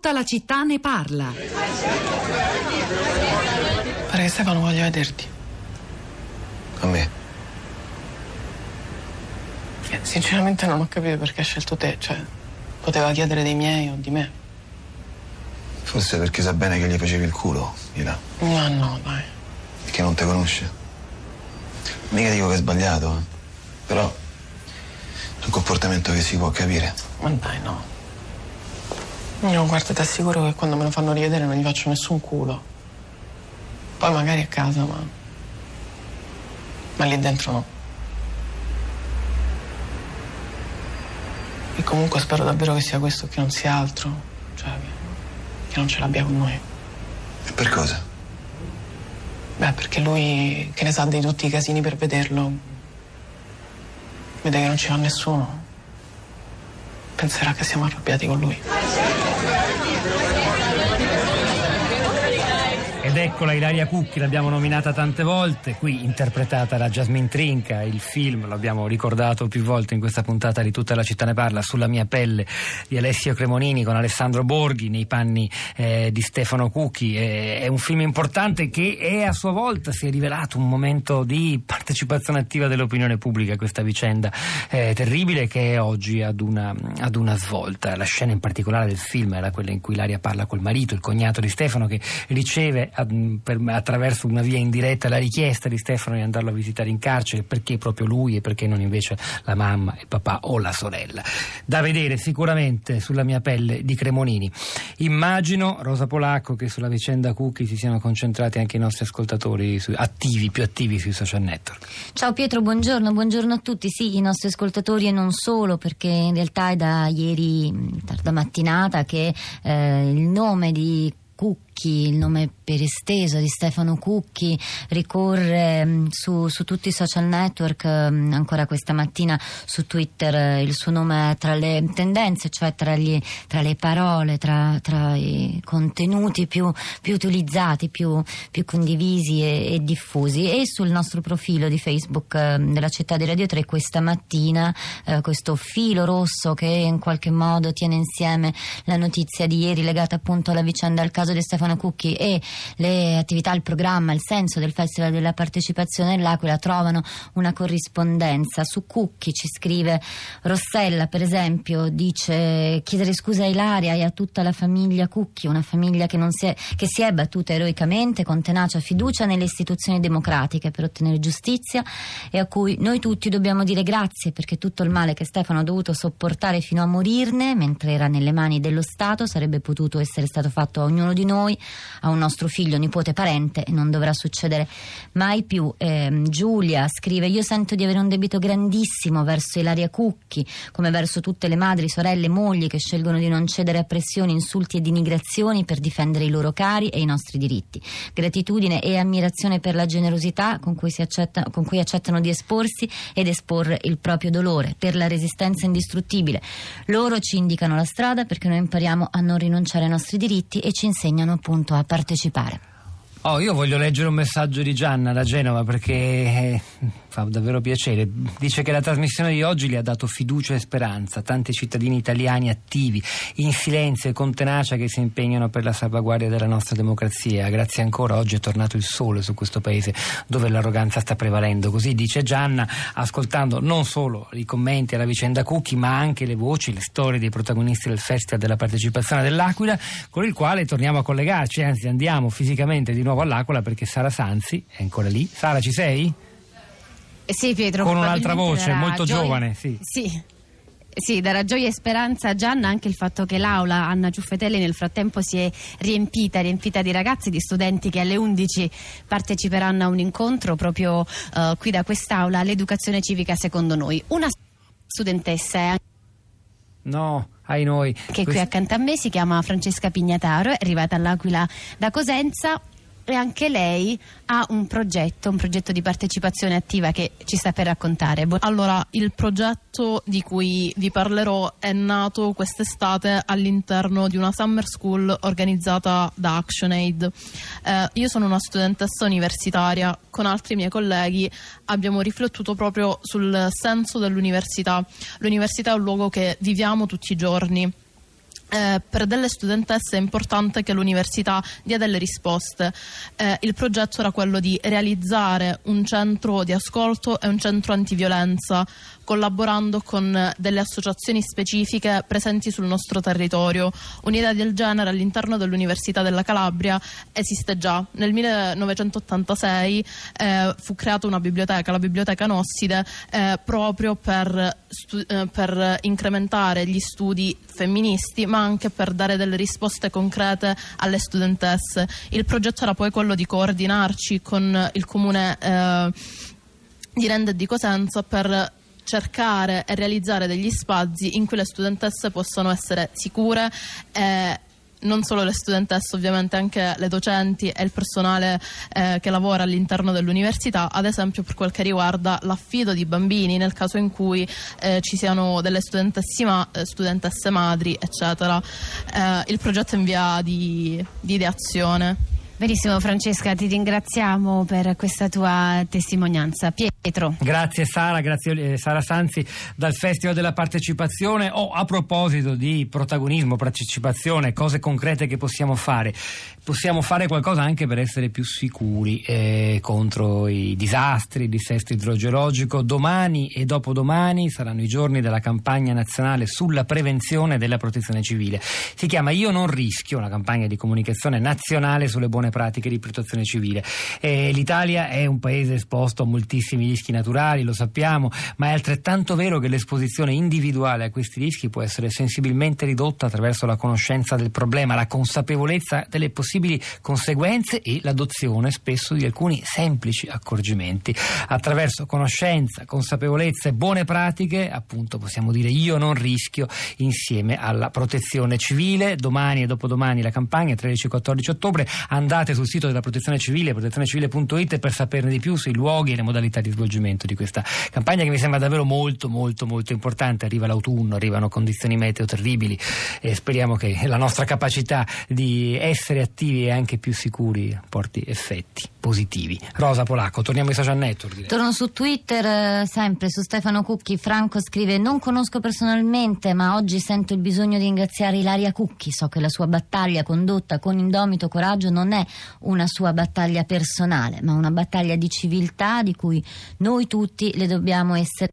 Tutta la città ne parla. Pare che Stefano voglia vederti. A me? Eh, Sinceramente non ho capito perché ha scelto te, cioè poteva chiedere dei miei o di me. Forse perché sa bene che gli facevi il culo, Ila. Ma no, dai. Perché non ti conosce. Mica dico che è sbagliato, eh. Però è un comportamento che si può capire. Ma dai, no. Io guarda, ti assicuro che quando me lo fanno rivedere non gli faccio nessun culo. Poi magari a casa, ma. Ma lì dentro no. E comunque spero davvero che sia questo, che non sia altro. Cioè, che, che non ce l'abbia con noi. E per cosa? Beh, perché lui, che ne sa di tutti i casini per vederlo, vede che non ci va nessuno. Penserà che siamo arrabbiati con lui. Eccola Ilaria Cucchi, l'abbiamo nominata tante volte, qui interpretata da Jasmine Trinca, il film, l'abbiamo ricordato più volte in questa puntata di Tutta la città ne parla, Sulla mia pelle di Alessio Cremonini con Alessandro Borghi nei panni eh, di Stefano Cucchi. Eh, è un film importante che è a sua volta si è rivelato un momento di partecipazione attiva dell'opinione pubblica a questa vicenda eh, terribile che è oggi ad una, ad una svolta. La scena in particolare del film era quella in cui Ilaria parla col marito, il cognato di Stefano che riceve per, attraverso una via indiretta la richiesta di Stefano di andarlo a visitare in carcere, perché proprio lui e perché non invece la mamma, il papà o la sorella. Da vedere sicuramente sulla mia pelle di Cremonini. Immagino, Rosa Polacco, che sulla vicenda Cucchi si siano concentrati anche i nostri ascoltatori su, attivi, più attivi sui social network. Ciao Pietro, buongiorno, buongiorno a tutti. Sì, i nostri ascoltatori e non solo, perché in realtà è da ieri, tarda mattinata, che eh, il nome di Cucchi, il nome per esteso di Stefano Cucchi, ricorre mh, su, su, tutti i social network, mh, ancora questa mattina su Twitter eh, il suo nome è tra le tendenze, cioè tra, gli, tra le parole, tra, tra, i contenuti più, più utilizzati, più, più condivisi e, e, diffusi. E sul nostro profilo di Facebook eh, della città di Radio 3 questa mattina eh, questo filo rosso che in qualche modo tiene insieme la notizia di ieri legata appunto alla vicenda al caso di Stefano Cucchi e le attività, il programma, il senso del Festival della Partecipazione dell'Aquila trovano una corrispondenza. Su Cucchi ci scrive Rossella, per esempio, dice chiedere scusa a Ilaria e a tutta la famiglia Cucchi, una famiglia che, si è, che si è battuta eroicamente con tenacia fiducia nelle istituzioni democratiche per ottenere giustizia e a cui noi tutti dobbiamo dire grazie perché tutto il male che Stefano ha dovuto sopportare fino a morirne mentre era nelle mani dello Stato sarebbe potuto essere stato fatto a ognuno di noi, a un nostro figlio, nipote, parente e non dovrà succedere mai più. Eh, Giulia scrive: Io sento di avere un debito grandissimo verso Ilaria Cucchi, come verso tutte le madri, sorelle, mogli che scelgono di non cedere a pressioni, insulti e denigrazioni per difendere i loro cari e i nostri diritti. Gratitudine e ammirazione per la generosità con cui, accetta, con cui accettano di esporsi ed esporre il proprio dolore, per la resistenza indistruttibile. Loro ci indicano la strada perché noi impariamo a non rinunciare ai nostri diritti e ci insegnano appunto a partecipare. Oh, io voglio leggere un messaggio di Gianna da Genova perché eh, fa davvero piacere. Dice che la trasmissione di oggi gli ha dato fiducia e speranza. Tanti cittadini italiani attivi, in silenzio e con tenacia che si impegnano per la salvaguardia della nostra democrazia. Grazie ancora, oggi è tornato il sole su questo paese dove l'arroganza sta prevalendo. Così dice Gianna, ascoltando non solo i commenti alla vicenda Cucchi, ma anche le voci, le storie dei protagonisti del Festival della partecipazione dell'Aquila, con il quale torniamo a collegarci, anzi andiamo fisicamente di nuovo all'Aquila perché Sara Sanzi è ancora lì. Sara, ci sei? Sì, Pietro. Con un'altra voce, molto gioia... giovane, sì. Sì. Sì, darà gioia e speranza a Gianna anche il fatto che l'aula Anna Ciuffetelli nel frattempo si è riempita, riempita di ragazzi, di studenti che alle 11 parteciperanno a un incontro proprio uh, qui da quest'aula, l'educazione civica secondo noi. Una studentessa è No, ai noi. Che qui accanto a me si chiama Francesca Pignataro, è arrivata all'Aquila da Cosenza e anche lei ha un progetto, un progetto di partecipazione attiva che ci sta per raccontare. Allora, il progetto di cui vi parlerò è nato quest'estate all'interno di una summer school organizzata da ActionAid. Eh, io sono una studentessa universitaria, con altri miei colleghi abbiamo riflettuto proprio sul senso dell'università. L'università è un luogo che viviamo tutti i giorni eh, per delle studentesse è importante che l'università dia delle risposte. Eh, il progetto era quello di realizzare un centro di ascolto e un centro antiviolenza, collaborando con delle associazioni specifiche presenti sul nostro territorio. Un'idea del genere all'interno dell'Università della Calabria esiste già. Nel 1986 eh, fu creata una biblioteca, la Biblioteca Nosside, eh, proprio per, eh, per incrementare gli studi femministi, ma anche per dare delle risposte concrete alle studentesse. Il progetto era poi quello di coordinarci con il comune eh, di Rende e di Cosenza per cercare e realizzare degli spazi in cui le studentesse possano essere sicure e non solo le studentesse, ovviamente anche le docenti e il personale eh, che lavora all'interno dell'università, ad esempio per quel che riguarda l'affido di bambini nel caso in cui eh, ci siano delle eh, studentesse madri, eccetera. Eh, il progetto è in via di, di ideazione. Benissimo Francesca, ti ringraziamo per questa tua testimonianza. Pietro. Grazie Sara, grazie eh, Sara Sanzi dal Festival della Partecipazione. Oh, a proposito di protagonismo, partecipazione, cose concrete che possiamo fare, possiamo fare qualcosa anche per essere più sicuri eh, contro i disastri, il dissesto idrogeologico. Domani e dopodomani saranno i giorni della campagna nazionale sulla prevenzione della protezione civile. Si chiama Io non rischio, una campagna di comunicazione nazionale sulle buone pratiche di protezione civile. Eh, L'Italia è un paese esposto a moltissimi rischi naturali, lo sappiamo, ma è altrettanto vero che l'esposizione individuale a questi rischi può essere sensibilmente ridotta attraverso la conoscenza del problema, la consapevolezza delle possibili conseguenze e l'adozione spesso di alcuni semplici accorgimenti. Attraverso conoscenza, consapevolezza e buone pratiche, appunto possiamo dire io non rischio insieme alla protezione civile. Domani e dopodomani la campagna 13-14 ottobre andate andate sul sito della Protezione Civile, protezionecivile.it per saperne di più sui luoghi e le modalità di svolgimento di questa campagna che mi sembra davvero molto molto molto importante. Arriva l'autunno, arrivano condizioni meteo terribili e speriamo che la nostra capacità di essere attivi e anche più sicuri porti effetti positivi. Rosa Polacco, torniamo ai social network. Direi. Torno su Twitter, eh, sempre su Stefano Cucchi. Franco scrive: Non conosco personalmente, ma oggi sento il bisogno di ringraziare Ilaria Cucchi. So che la sua battaglia condotta con indomito coraggio non è una sua battaglia personale, ma una battaglia di civiltà di cui noi tutti le dobbiamo essere.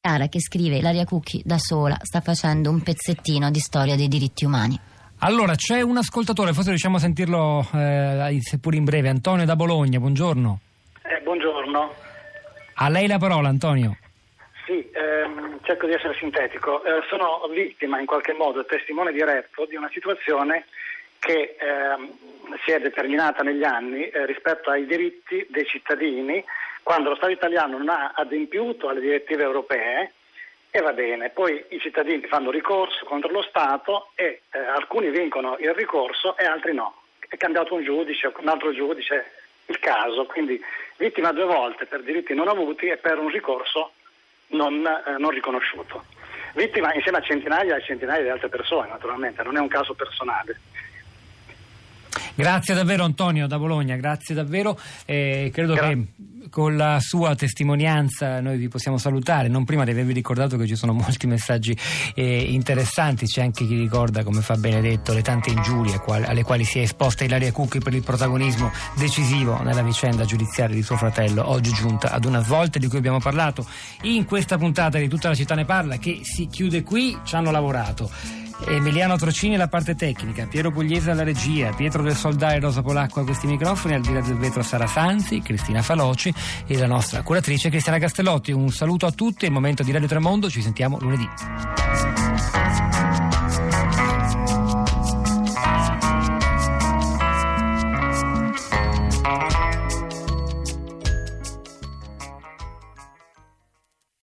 Chiara che scrive Ilaria Cucchi da sola sta facendo un pezzettino di storia dei diritti umani. Allora, c'è un ascoltatore, forse riusciamo a sentirlo eh, seppur in breve, Antonio da Bologna, buongiorno. Eh, buongiorno. A lei la parola, Antonio. Sì, ehm, cerco di essere sintetico. Eh, sono vittima in qualche modo, testimone diretto di una situazione che ehm, si è determinata negli anni eh, rispetto ai diritti dei cittadini quando lo Stato italiano non ha adempiuto alle direttive europee e va bene, poi i cittadini fanno ricorso contro lo Stato e eh, alcuni vincono il ricorso e altri no. È cambiato un giudice, un altro giudice il caso, quindi vittima due volte per diritti non avuti e per un ricorso non, eh, non riconosciuto. Vittima insieme a centinaia e centinaia di altre persone, naturalmente, non è un caso personale. Grazie davvero Antonio da Bologna, grazie davvero. Eh, credo Gra- che con la sua testimonianza noi vi possiamo salutare, non prima di avervi ricordato che ci sono molti messaggi eh, interessanti, c'è anche chi ricorda, come fa Benedetto, le tante ingiurie qual- alle quali si è esposta Ilaria Cucchi per il protagonismo decisivo nella vicenda giudiziaria di suo fratello, oggi giunta ad una svolta di cui abbiamo parlato in questa puntata di Tutta la città ne parla, che si chiude qui, ci hanno lavorato. Emiliano Trocini alla parte tecnica, Piero Pugliese alla regia, Pietro del Soldà e Rosa Polacco a questi microfoni, al di là del vetro Sara Sanzi, Cristina Faloci e la nostra curatrice Cristiana Castellotti. Un saluto a tutti, è il momento di Radio Tremondo, ci sentiamo lunedì.